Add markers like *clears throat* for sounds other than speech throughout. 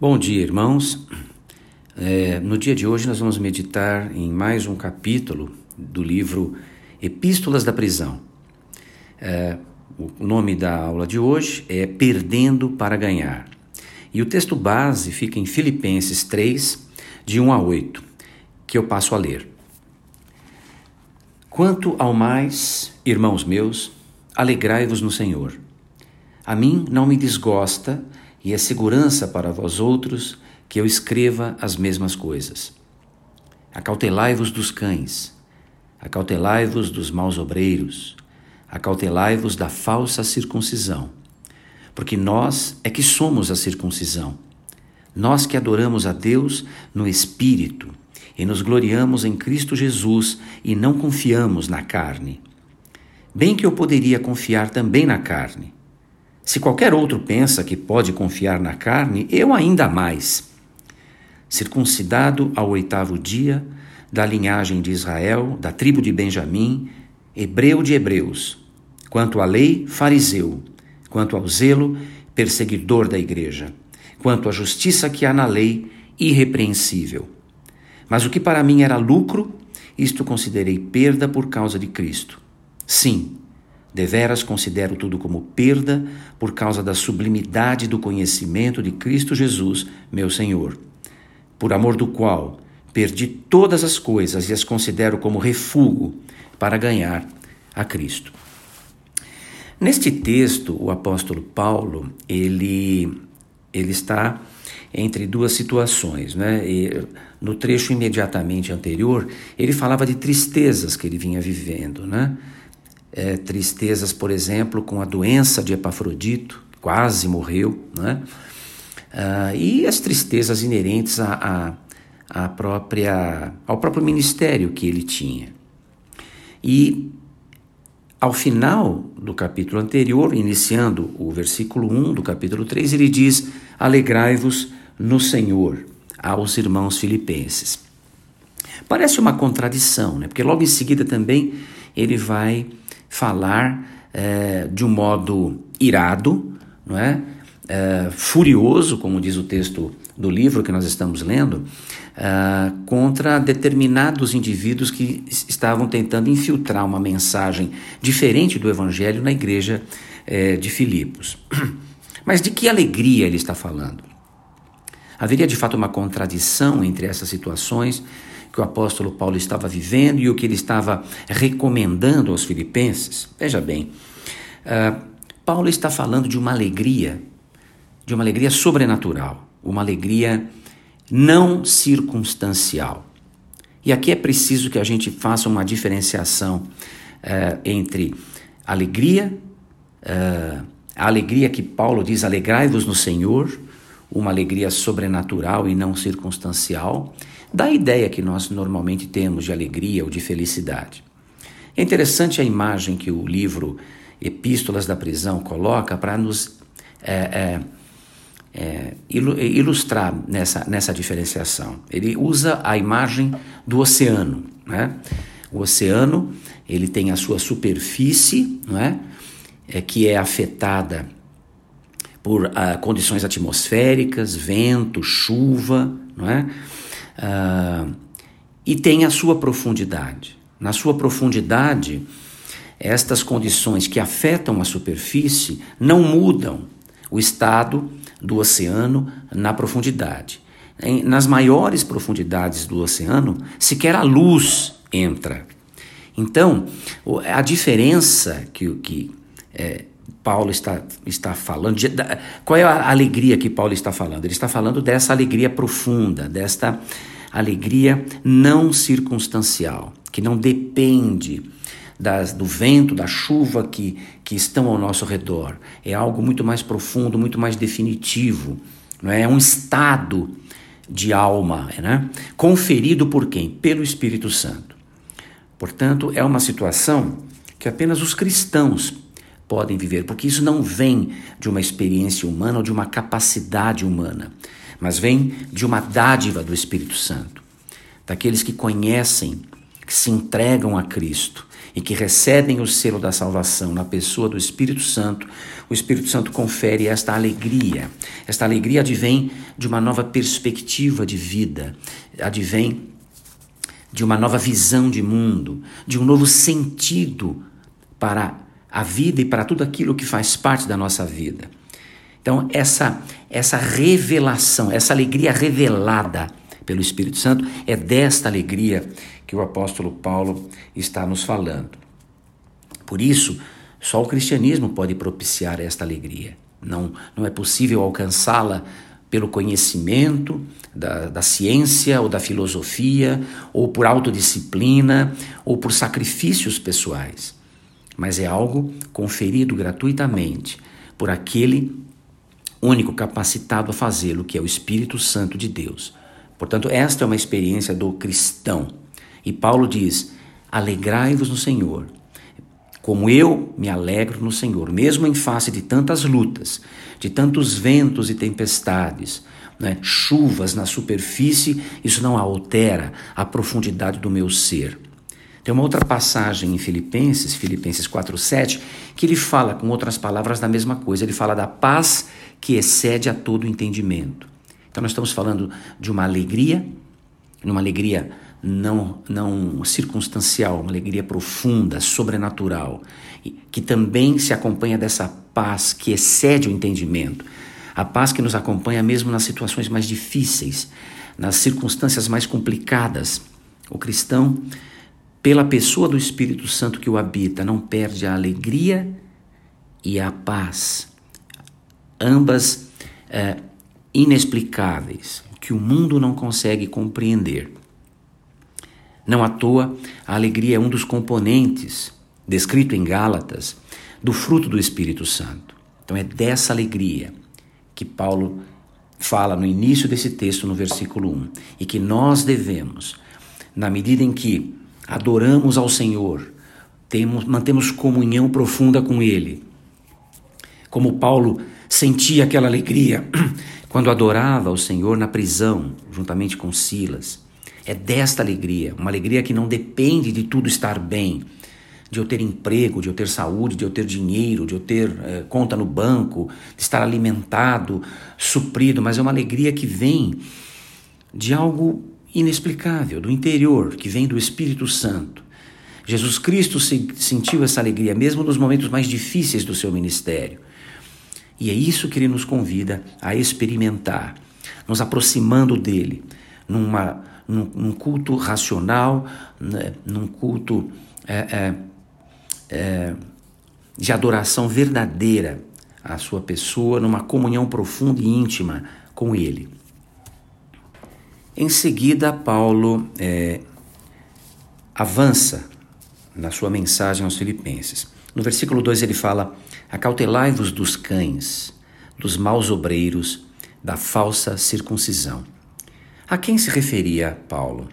Bom dia, irmãos. É, no dia de hoje, nós vamos meditar em mais um capítulo do livro Epístolas da Prisão. É, o nome da aula de hoje é Perdendo para Ganhar. E o texto base fica em Filipenses 3, de 1 a 8, que eu passo a ler. Quanto ao mais, irmãos meus, alegrai-vos no Senhor. A mim não me desgosta e é segurança para vós outros que eu escreva as mesmas coisas. Acautelai-vos dos cães, acautelai-vos dos maus obreiros, acautelai-vos da falsa circuncisão, porque nós é que somos a circuncisão. Nós que adoramos a Deus no Espírito e nos gloriamos em Cristo Jesus e não confiamos na carne. Bem que eu poderia confiar também na carne se qualquer outro pensa que pode confiar na carne, eu ainda mais. Circuncidado ao oitavo dia, da linhagem de Israel, da tribo de Benjamim, hebreu de hebreus, quanto à lei, fariseu, quanto ao zelo, perseguidor da igreja, quanto à justiça que há na lei, irrepreensível. Mas o que para mim era lucro, isto considerei perda por causa de Cristo. Sim, Deveras considero tudo como perda por causa da sublimidade do conhecimento de Cristo Jesus, meu Senhor, por amor do qual perdi todas as coisas e as considero como refúgio para ganhar a Cristo. Neste texto, o apóstolo Paulo, ele, ele está entre duas situações. Né? E no trecho imediatamente anterior, ele falava de tristezas que ele vinha vivendo, né? É, tristezas, por exemplo, com a doença de Epafrodito, quase morreu, né? Ah, e as tristezas inerentes a, a própria, ao próprio ministério que ele tinha. E ao final do capítulo anterior, iniciando o versículo 1 do capítulo 3, ele diz: Alegrai-vos no Senhor, aos irmãos filipenses. Parece uma contradição, né? porque logo em seguida também ele vai falar é, de um modo irado, não é? é? furioso, como diz o texto do livro que nós estamos lendo, é, contra determinados indivíduos que estavam tentando infiltrar uma mensagem diferente do Evangelho na igreja é, de Filipos. *clears throat* Mas de que alegria ele está falando? Haveria de fato uma contradição entre essas situações que o apóstolo Paulo estava vivendo e o que ele estava recomendando aos filipenses. Veja bem, uh, Paulo está falando de uma alegria, de uma alegria sobrenatural, uma alegria não circunstancial. E aqui é preciso que a gente faça uma diferenciação uh, entre alegria, uh, a alegria que Paulo diz, alegrai-vos no Senhor, uma alegria sobrenatural e não circunstancial, da ideia que nós normalmente temos de alegria ou de felicidade. É interessante a imagem que o livro Epístolas da Prisão coloca para nos é, é, é, ilustrar nessa, nessa diferenciação. Ele usa a imagem do oceano. Né? O oceano ele tem a sua superfície, não é? é que é afetada por uh, condições atmosféricas, vento, chuva, não é? Uh, e tem a sua profundidade. Na sua profundidade, estas condições que afetam a superfície não mudam o estado do oceano na profundidade. Nas maiores profundidades do oceano, sequer a luz entra. Então, a diferença que, que é, Paulo está, está falando, de, da, qual é a alegria que Paulo está falando? Ele está falando dessa alegria profunda, desta alegria não circunstancial, que não depende das, do vento, da chuva que, que estão ao nosso redor. É algo muito mais profundo, muito mais definitivo. Não é? é um estado de alma, né? conferido por quem? Pelo Espírito Santo. Portanto, é uma situação que apenas os cristãos podem viver, porque isso não vem de uma experiência humana ou de uma capacidade humana, mas vem de uma dádiva do Espírito Santo, daqueles que conhecem que se entregam a Cristo e que recebem o selo da salvação na pessoa do Espírito Santo, o Espírito Santo confere esta alegria. Esta alegria advém de uma nova perspectiva de vida, advém de uma nova visão de mundo, de um novo sentido para a vida e para tudo aquilo que faz parte da nossa vida. Então, essa, essa revelação, essa alegria revelada pelo Espírito Santo, é desta alegria que o apóstolo Paulo está nos falando. Por isso, só o cristianismo pode propiciar esta alegria. Não, não é possível alcançá-la pelo conhecimento da, da ciência ou da filosofia, ou por autodisciplina, ou por sacrifícios pessoais. Mas é algo conferido gratuitamente por aquele único capacitado a fazê-lo, que é o Espírito Santo de Deus. Portanto, esta é uma experiência do cristão. E Paulo diz: alegrai-vos no Senhor. Como eu me alegro no Senhor, mesmo em face de tantas lutas, de tantos ventos e tempestades, né, chuvas na superfície, isso não altera a profundidade do meu ser. Tem uma outra passagem em Filipenses, Filipenses 4:7, que ele fala com outras palavras da mesma coisa. Ele fala da paz que excede a todo entendimento. Então nós estamos falando de uma alegria, uma alegria não, não circunstancial, uma alegria profunda, sobrenatural, que também se acompanha dessa paz que excede o entendimento. A paz que nos acompanha mesmo nas situações mais difíceis, nas circunstâncias mais complicadas. O cristão, pela pessoa do Espírito Santo que o habita, não perde a alegria e a paz, ambas é, inexplicáveis, que o mundo não consegue compreender. Não à toa, a alegria é um dos componentes, descrito em Gálatas, do fruto do Espírito Santo. Então é dessa alegria que Paulo fala no início desse texto, no versículo 1, e que nós devemos, na medida em que adoramos ao Senhor, temos, mantemos comunhão profunda com Ele. Como Paulo sentia aquela alegria *clears throat* quando adorava o Senhor na prisão, juntamente com Silas. É desta alegria, uma alegria que não depende de tudo estar bem, de eu ter emprego, de eu ter saúde, de eu ter dinheiro, de eu ter eh, conta no banco, de estar alimentado, suprido, mas é uma alegria que vem de algo inexplicável, do interior, que vem do Espírito Santo. Jesus Cristo se, sentiu essa alegria mesmo nos momentos mais difíceis do seu ministério. E é isso que ele nos convida a experimentar, nos aproximando dele, numa num, num culto racional, né, num culto é, é, é, de adoração verdadeira à sua pessoa, numa comunhão profunda e íntima com Ele. Em seguida, Paulo é, avança na sua mensagem aos Filipenses. No versículo 2 ele fala: Acautelai-vos dos cães, dos maus obreiros, da falsa circuncisão. A quem se referia Paulo?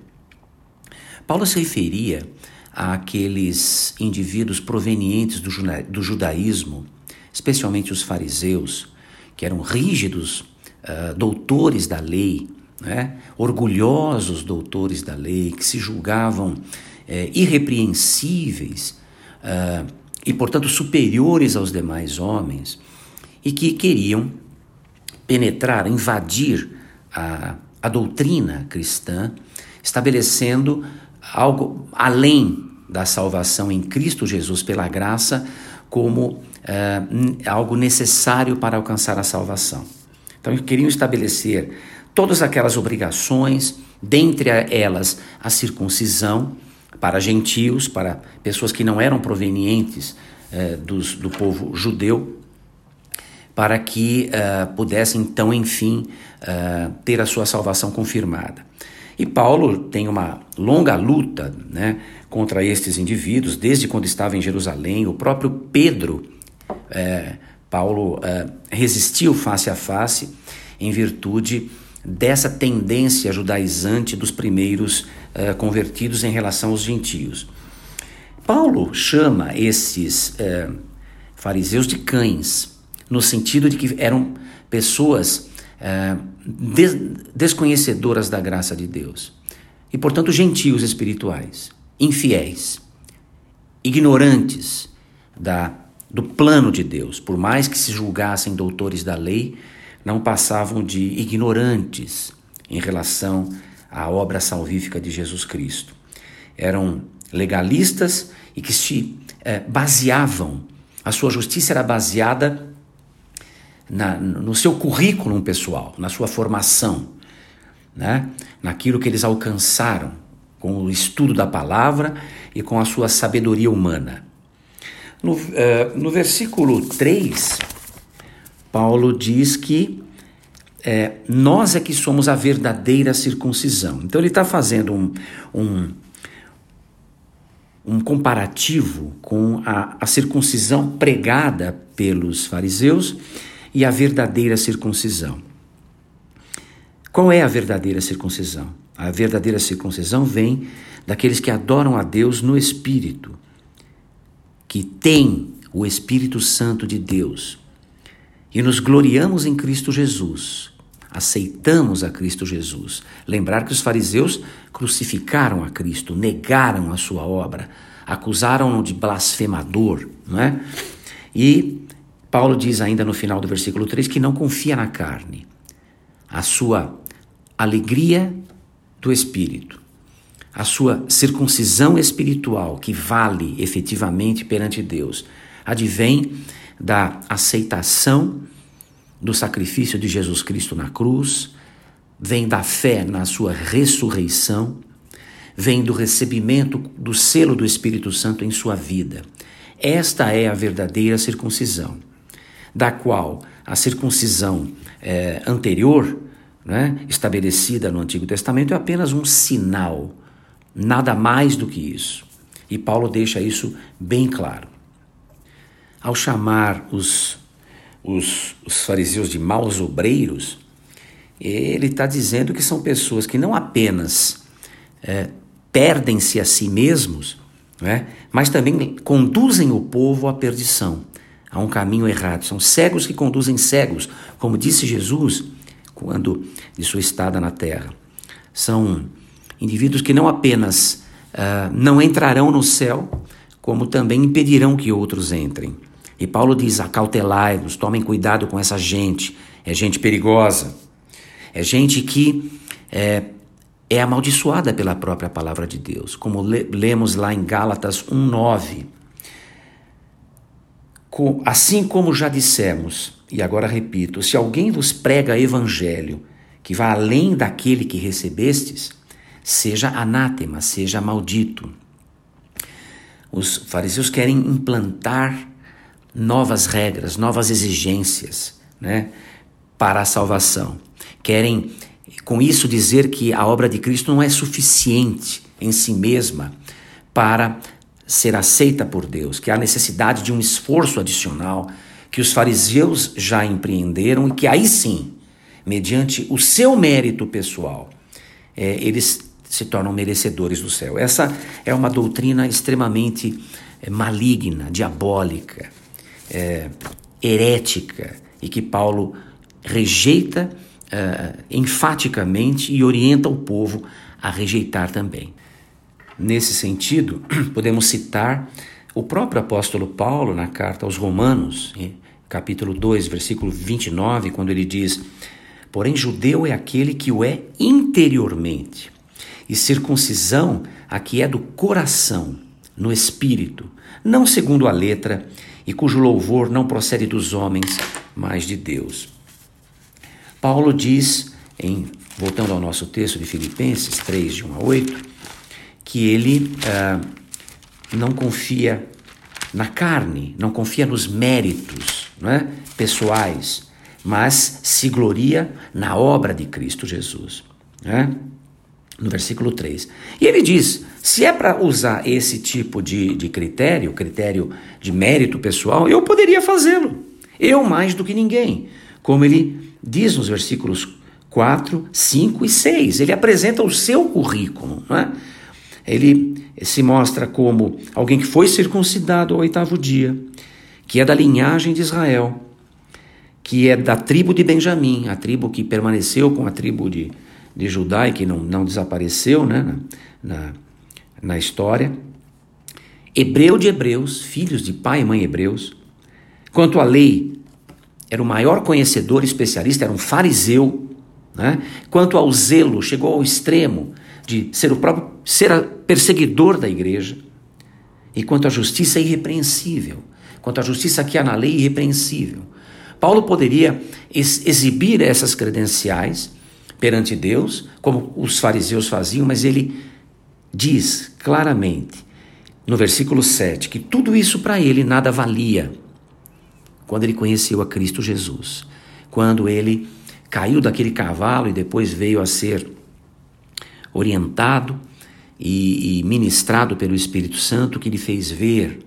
Paulo se referia àqueles indivíduos provenientes do, judaísmo, especialmente os fariseus, que eram rígidos uh, doutores da lei, né? orgulhosos doutores da lei, que se julgavam uh, irrepreensíveis uh, e, portanto, superiores aos demais homens, e que queriam penetrar, invadir a a doutrina cristã, estabelecendo algo além da salvação em Cristo Jesus pela graça como eh, algo necessário para alcançar a salvação. Então, queriam estabelecer todas aquelas obrigações, dentre elas a circuncisão para gentios, para pessoas que não eram provenientes eh, dos, do povo judeu, para que uh, pudesse então, enfim, uh, ter a sua salvação confirmada. E Paulo tem uma longa luta né, contra estes indivíduos, desde quando estava em Jerusalém. O próprio Pedro, é, Paulo é, resistiu face a face em virtude dessa tendência judaizante dos primeiros é, convertidos em relação aos gentios. Paulo chama esses fariseus de cães, no sentido de que eram pessoas é, des desconhecedoras da graça de Deus e, portanto, gentios espirituais. infiéis, ignorantes da, do plano de Deus. Por mais que se julgassem doutores da lei, não passavam de ignorantes em relação à obra salvífica de Jesus Cristo. Eram legalistas e que se é, baseavam, a sua justiça era baseada na, no seu currículo pessoal, na sua formação, né? naquilo que eles alcançaram com o estudo da palavra e com a sua sabedoria humana. No, uh, no versículo 3, Paulo diz que é, nós é que somos a verdadeira circuncisão. Então ele está fazendo um, um, um, comparativo com a, a circuncisão pregada pelos fariseus e a verdadeira circuncisão. Qual é a verdadeira circuncisão? A verdadeira circuncisão vem daqueles que adoram a Deus no Espírito, que têm o Espírito Santo de Deus e nos gloriamos em Cristo Jesus, aceitamos a Cristo Jesus. Lembrar que os fariseus crucificaram a Cristo, negaram a sua obra, acusaram-no de blasfemador, não é? E Paulo diz ainda no final do versículo 3 que não confia na carne. A sua alegria do espírito, a sua circuncisão espiritual que vale efetivamente perante Deus, advém da aceitação do sacrifício de Jesus Cristo na cruz, vem da fé na sua ressurreição, vem do recebimento do selo do Espírito Santo em sua vida. Esta é a verdadeira circuncisão, da qual a circuncisão é, anterior, né, estabelecida no Antigo Testamento, é apenas um sinal, nada mais do que isso. E Paulo deixa isso bem claro. Ao chamar os, os, os fariseus de maus obreiros, ele está dizendo que são pessoas que não apenas é, perdem-se a si mesmos, né, mas também conduzem o povo à perdição, a um caminho errado. São cegos que conduzem cegos, como disse Jesus quando de sua estada na terra. São indivíduos que não apenas uh, não entrarão no céu, como também impedirão que outros entrem. E Paulo diz: acautelai-vos, tomem cuidado com essa gente. É gente perigosa. É gente que é, é amaldiçoada pela própria palavra de Deus, como lemos lá em Gálatas 1,9. Assim como já dissemos, e agora repito: se alguém vos prega evangelho que vá além daquele que recebestes, seja anátema, seja maldito. Os fariseus querem implantar novas regras, novas exigências né, para a salvação. Querem, com isso, dizer que a obra de Cristo não é suficiente em si mesma para ser aceita por Deus, que há necessidade de um esforço adicional que os fariseus já empreenderam e que aí sim, mediante o seu mérito pessoal, é, eles se tornam merecedores do céu. Essa é uma doutrina extremamente é, maligna, diabólica é, herética e que Paulo rejeita é, enfaticamente e orienta o povo a rejeitar também. Nesse sentido, *clears throat* podemos citar o próprio apóstolo Paulo na carta aos Romanos, capítulo 2, versículo 29, quando ele diz: Porém, judeu é aquele que o é interiormente, e circuncisão a que é do coração, no espírito, não segundo a letra, e cujo louvor não procede dos homens, mas de Deus. Paulo diz, em, voltando ao nosso texto de Filipenses 3, de 1 a 8, que ele ah, não confia na carne, não confia nos méritos é, pessoais, mas se gloria na obra de Cristo Jesus. É? no versículo 3. E ele diz: se é para usar esse tipo de, de critério, critério de mérito pessoal, eu poderia fazê-lo. Eu mais do que ninguém. Como ele diz nos versículos 4, 5 e 6. Ele apresenta o seu currículo. Não é? Ele se mostra como alguém que foi circuncidado ao oitavo dia, que é da linhagem de Israel, que é da tribo de Benjamim, a tribo que permaneceu com a tribo de de Judá e que não, não desapareceu né, na, na, na história, hebreu de hebreus, filhos de pai e mãe hebreus. Quanto à lei, era o maior conhecedor especialista, era um fariseu. Né? Quanto ao zelo, chegou ao extremo de ser o próprio ser perseguidor da igreja. E quanto à justiça, irrepreensível. Quanto à justiça que há na lei, irrepreensível. Paulo poderia ex exibir essas credenciais perante Deus, como os fariseus faziam, mas ele diz claramente, no versículo 7, que tudo isso para ele nada valia quando ele conheceu a Cristo Jesus. Quando ele caiu daquele cavalo e depois veio a ser orientado e, e ministrado pelo Espírito Santo, que lhe fez ver,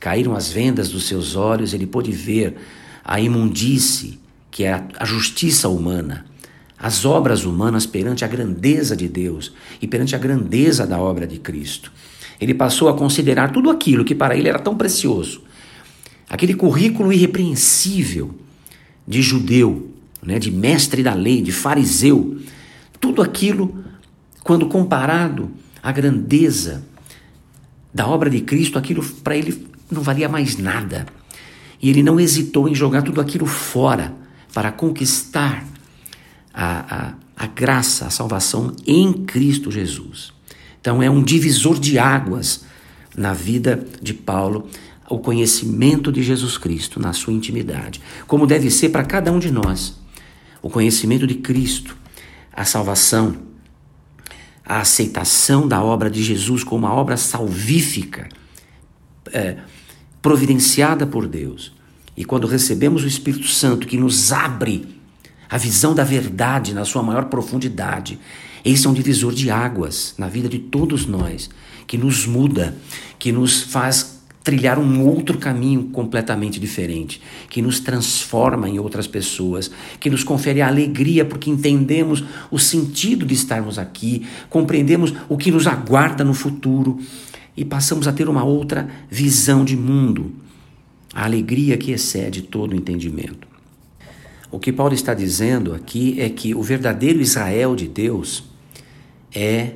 caíram as vendas dos seus olhos, ele pôde ver a imundície, que é a, a justiça humana, as obras humanas perante a grandeza de Deus e perante a grandeza da obra de Cristo. Ele passou a considerar tudo aquilo que para ele era tão precioso, aquele currículo irrepreensível de judeu, né, de mestre da lei, de fariseu, tudo aquilo quando comparado à grandeza da obra de Cristo, aquilo para ele não valia mais nada. E ele não hesitou em jogar tudo aquilo fora para conquistar a, a, a graça, a salvação em Cristo Jesus. Então é um divisor de águas na vida de Paulo o conhecimento de Jesus Cristo na sua intimidade, como deve ser para cada um de nós. O conhecimento de Cristo, a salvação, a aceitação da obra de Jesus como uma obra salvífica, é, providenciada por Deus. E quando recebemos o Espírito Santo que nos abre a visão da verdade na sua maior profundidade, esse é um divisor de águas na vida de todos nós, que nos muda, que nos faz trilhar um outro caminho completamente diferente, que nos transforma em outras pessoas, que nos confere a alegria porque entendemos o sentido de estarmos aqui, compreendemos o que nos aguarda no futuro e passamos a ter uma outra visão de mundo, a alegria que excede todo o entendimento. O que Paulo está dizendo aqui é que o verdadeiro Israel de Deus é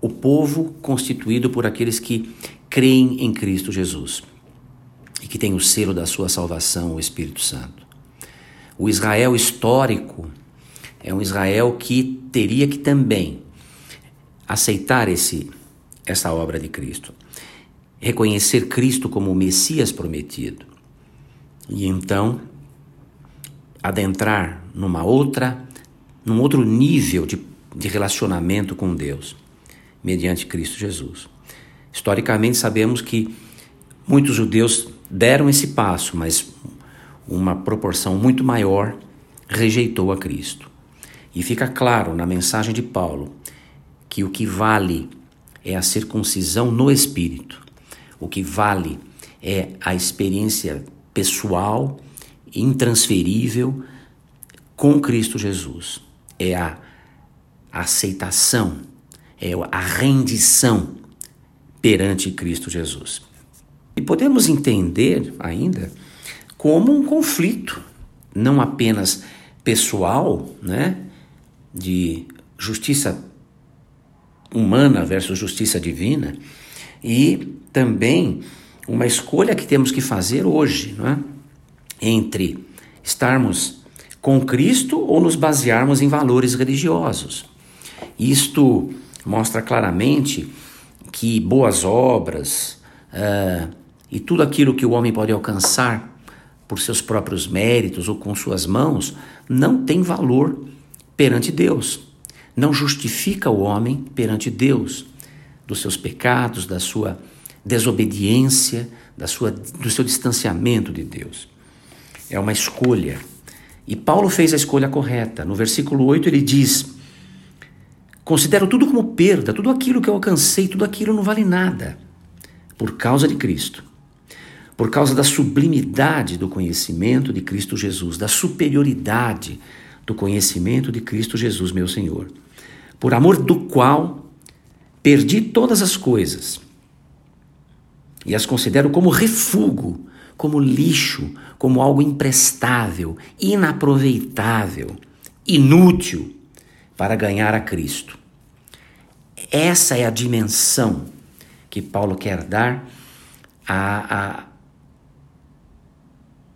o povo constituído por aqueles que creem em Cristo Jesus e que têm o selo da sua salvação, o Espírito Santo. O Israel histórico é um Israel que teria que também aceitar esse essa obra de Cristo, reconhecer Cristo como o Messias prometido. E então adentrar numa outra num outro nível de, de relacionamento com Deus, mediante Cristo Jesus. Historicamente, sabemos que muitos judeus deram esse passo, mas uma proporção muito maior rejeitou a Cristo. E fica claro na mensagem de Paulo que o que vale é a circuncisão no espírito. O que vale é a experiência pessoal, intransferível com Cristo Jesus. É a aceitação, é a rendição perante Cristo Jesus. E podemos entender ainda como um conflito, não apenas pessoal, né, de justiça humana versus justiça divina, e também uma escolha que temos que fazer hoje, não é? Entre estarmos com Cristo ou nos basearmos em valores religiosos. Isto mostra claramente que boas obras uh, e tudo aquilo que o homem pode alcançar por seus próprios méritos ou com suas mãos não tem valor perante Deus. Não justifica o homem perante Deus dos seus pecados, da sua desobediência, da sua, do seu distanciamento de Deus. É uma escolha. E Paulo fez a escolha correta. No versículo 8 ele diz: Considero tudo como perda, tudo aquilo que eu alcancei, tudo aquilo não vale nada, por causa de Cristo. Por causa da sublimidade do conhecimento de Cristo Jesus, da superioridade do conhecimento de Cristo Jesus, meu Senhor, por amor do qual perdi todas as coisas e as considero como refúgio, como lixo, como algo imprestável, inaproveitável, inútil para ganhar a Cristo. essa é a dimensão que Paulo quer dar a, a,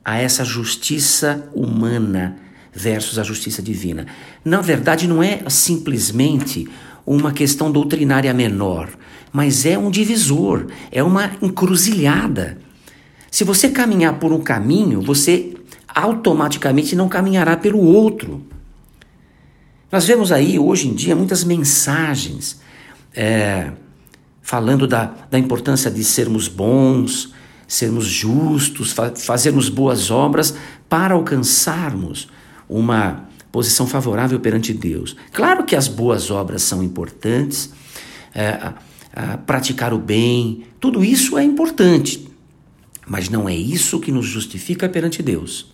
a essa justiça humana versus a justiça divina. Na verdade, não é simplesmente uma questão doutrinária menor, mas é um divisor, é uma encruzilhada. Se você caminhar por um caminho, você automaticamente não caminhará pelo outro. Nós vemos aí hoje em dia muitas mensagens é, falando da, da importância de sermos bons, sermos justos, fa fazermos boas obras para alcançarmos uma posição favorável perante Deus. Claro que as boas obras são importantes, é, a, a praticar o bem, tudo isso é importante, mas não é isso que nos justifica perante Deus.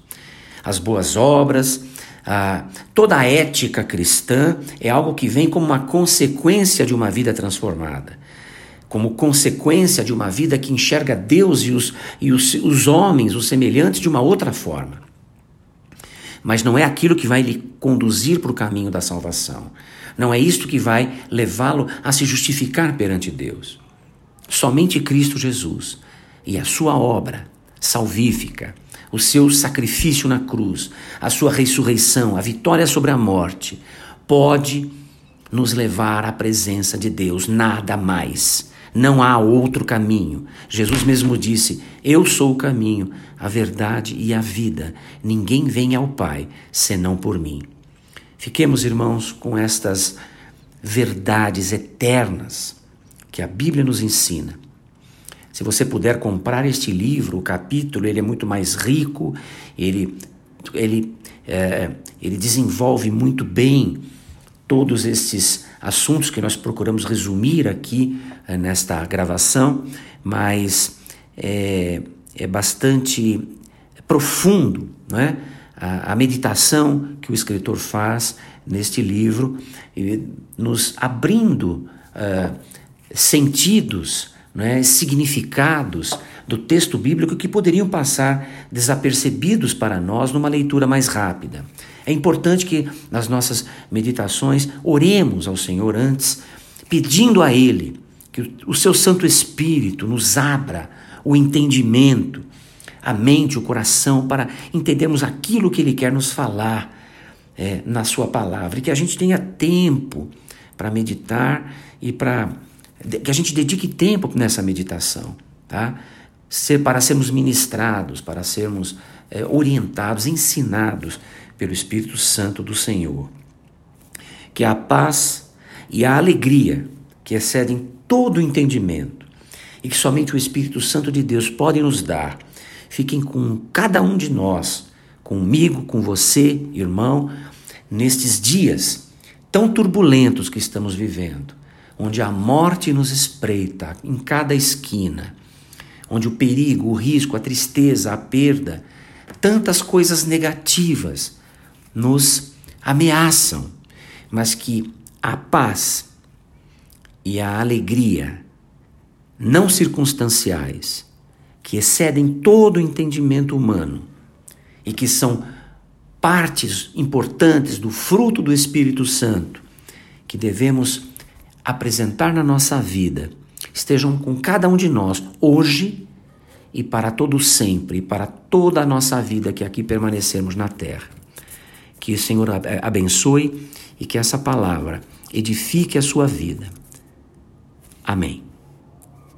As boas obras, a, toda a ética cristã é algo que vem como uma consequência de uma vida transformada como consequência de uma vida que enxerga Deus e os, e os, os homens, os semelhantes, de uma outra forma. Mas não é aquilo que vai lhe conduzir para o caminho da salvação. Não é isto que vai levá-lo a se justificar perante Deus. Somente Cristo Jesus e a sua obra salvífica, o seu sacrifício na cruz, a sua ressurreição, a vitória sobre a morte, pode nos levar à presença de Deus, nada mais. Não há outro caminho. Jesus mesmo disse: Eu sou o caminho, a verdade e a vida. Ninguém vem ao Pai senão por mim. Fiquemos, irmãos, com estas verdades eternas que a Bíblia nos ensina. Se você puder comprar este livro, o capítulo, ele é muito mais rico, ele, ele, é, ele desenvolve muito bem todos esses assuntos que nós procuramos resumir aqui é, nesta gravação, mas é, é bastante profundo não é? a, a meditação que o escritor faz neste livro, nos abrindo uh, sentidos, é? significados do texto bíblico que poderiam passar desapercebidos para nós numa leitura mais rápida. É importante que nas nossas meditações oremos ao Senhor antes, pedindo a Ele que o seu Santo Espírito nos abra o entendimento, a mente, o coração, para entendermos aquilo que Ele quer nos falar é, na Sua palavra e que a gente tenha tempo para meditar e para que a gente dedique tempo nessa meditação, tá? Ser, para sermos ministrados, para sermos é, orientados, ensinados pelo Espírito Santo do Senhor. Que a paz e a alegria que excedem todo o entendimento e que somente o Espírito Santo de Deus pode nos dar, fiquem com cada um de nós, comigo, com você, irmão, nestes dias tão turbulentos que estamos vivendo, onde a morte nos espreita em cada esquina, onde o perigo, o risco, a tristeza, a perda, tantas coisas negativas nos ameaçam, mas que a paz e a alegria não circunstanciais, que excedem todo o entendimento humano e que são partes importantes do fruto do Espírito Santo, que devemos apresentar na nossa vida, estejam com cada um de nós hoje e para todo sempre, e para toda a nossa vida que aqui permanecermos na terra. Que o Senhor abençoe e que essa palavra edifique a sua vida. Amém.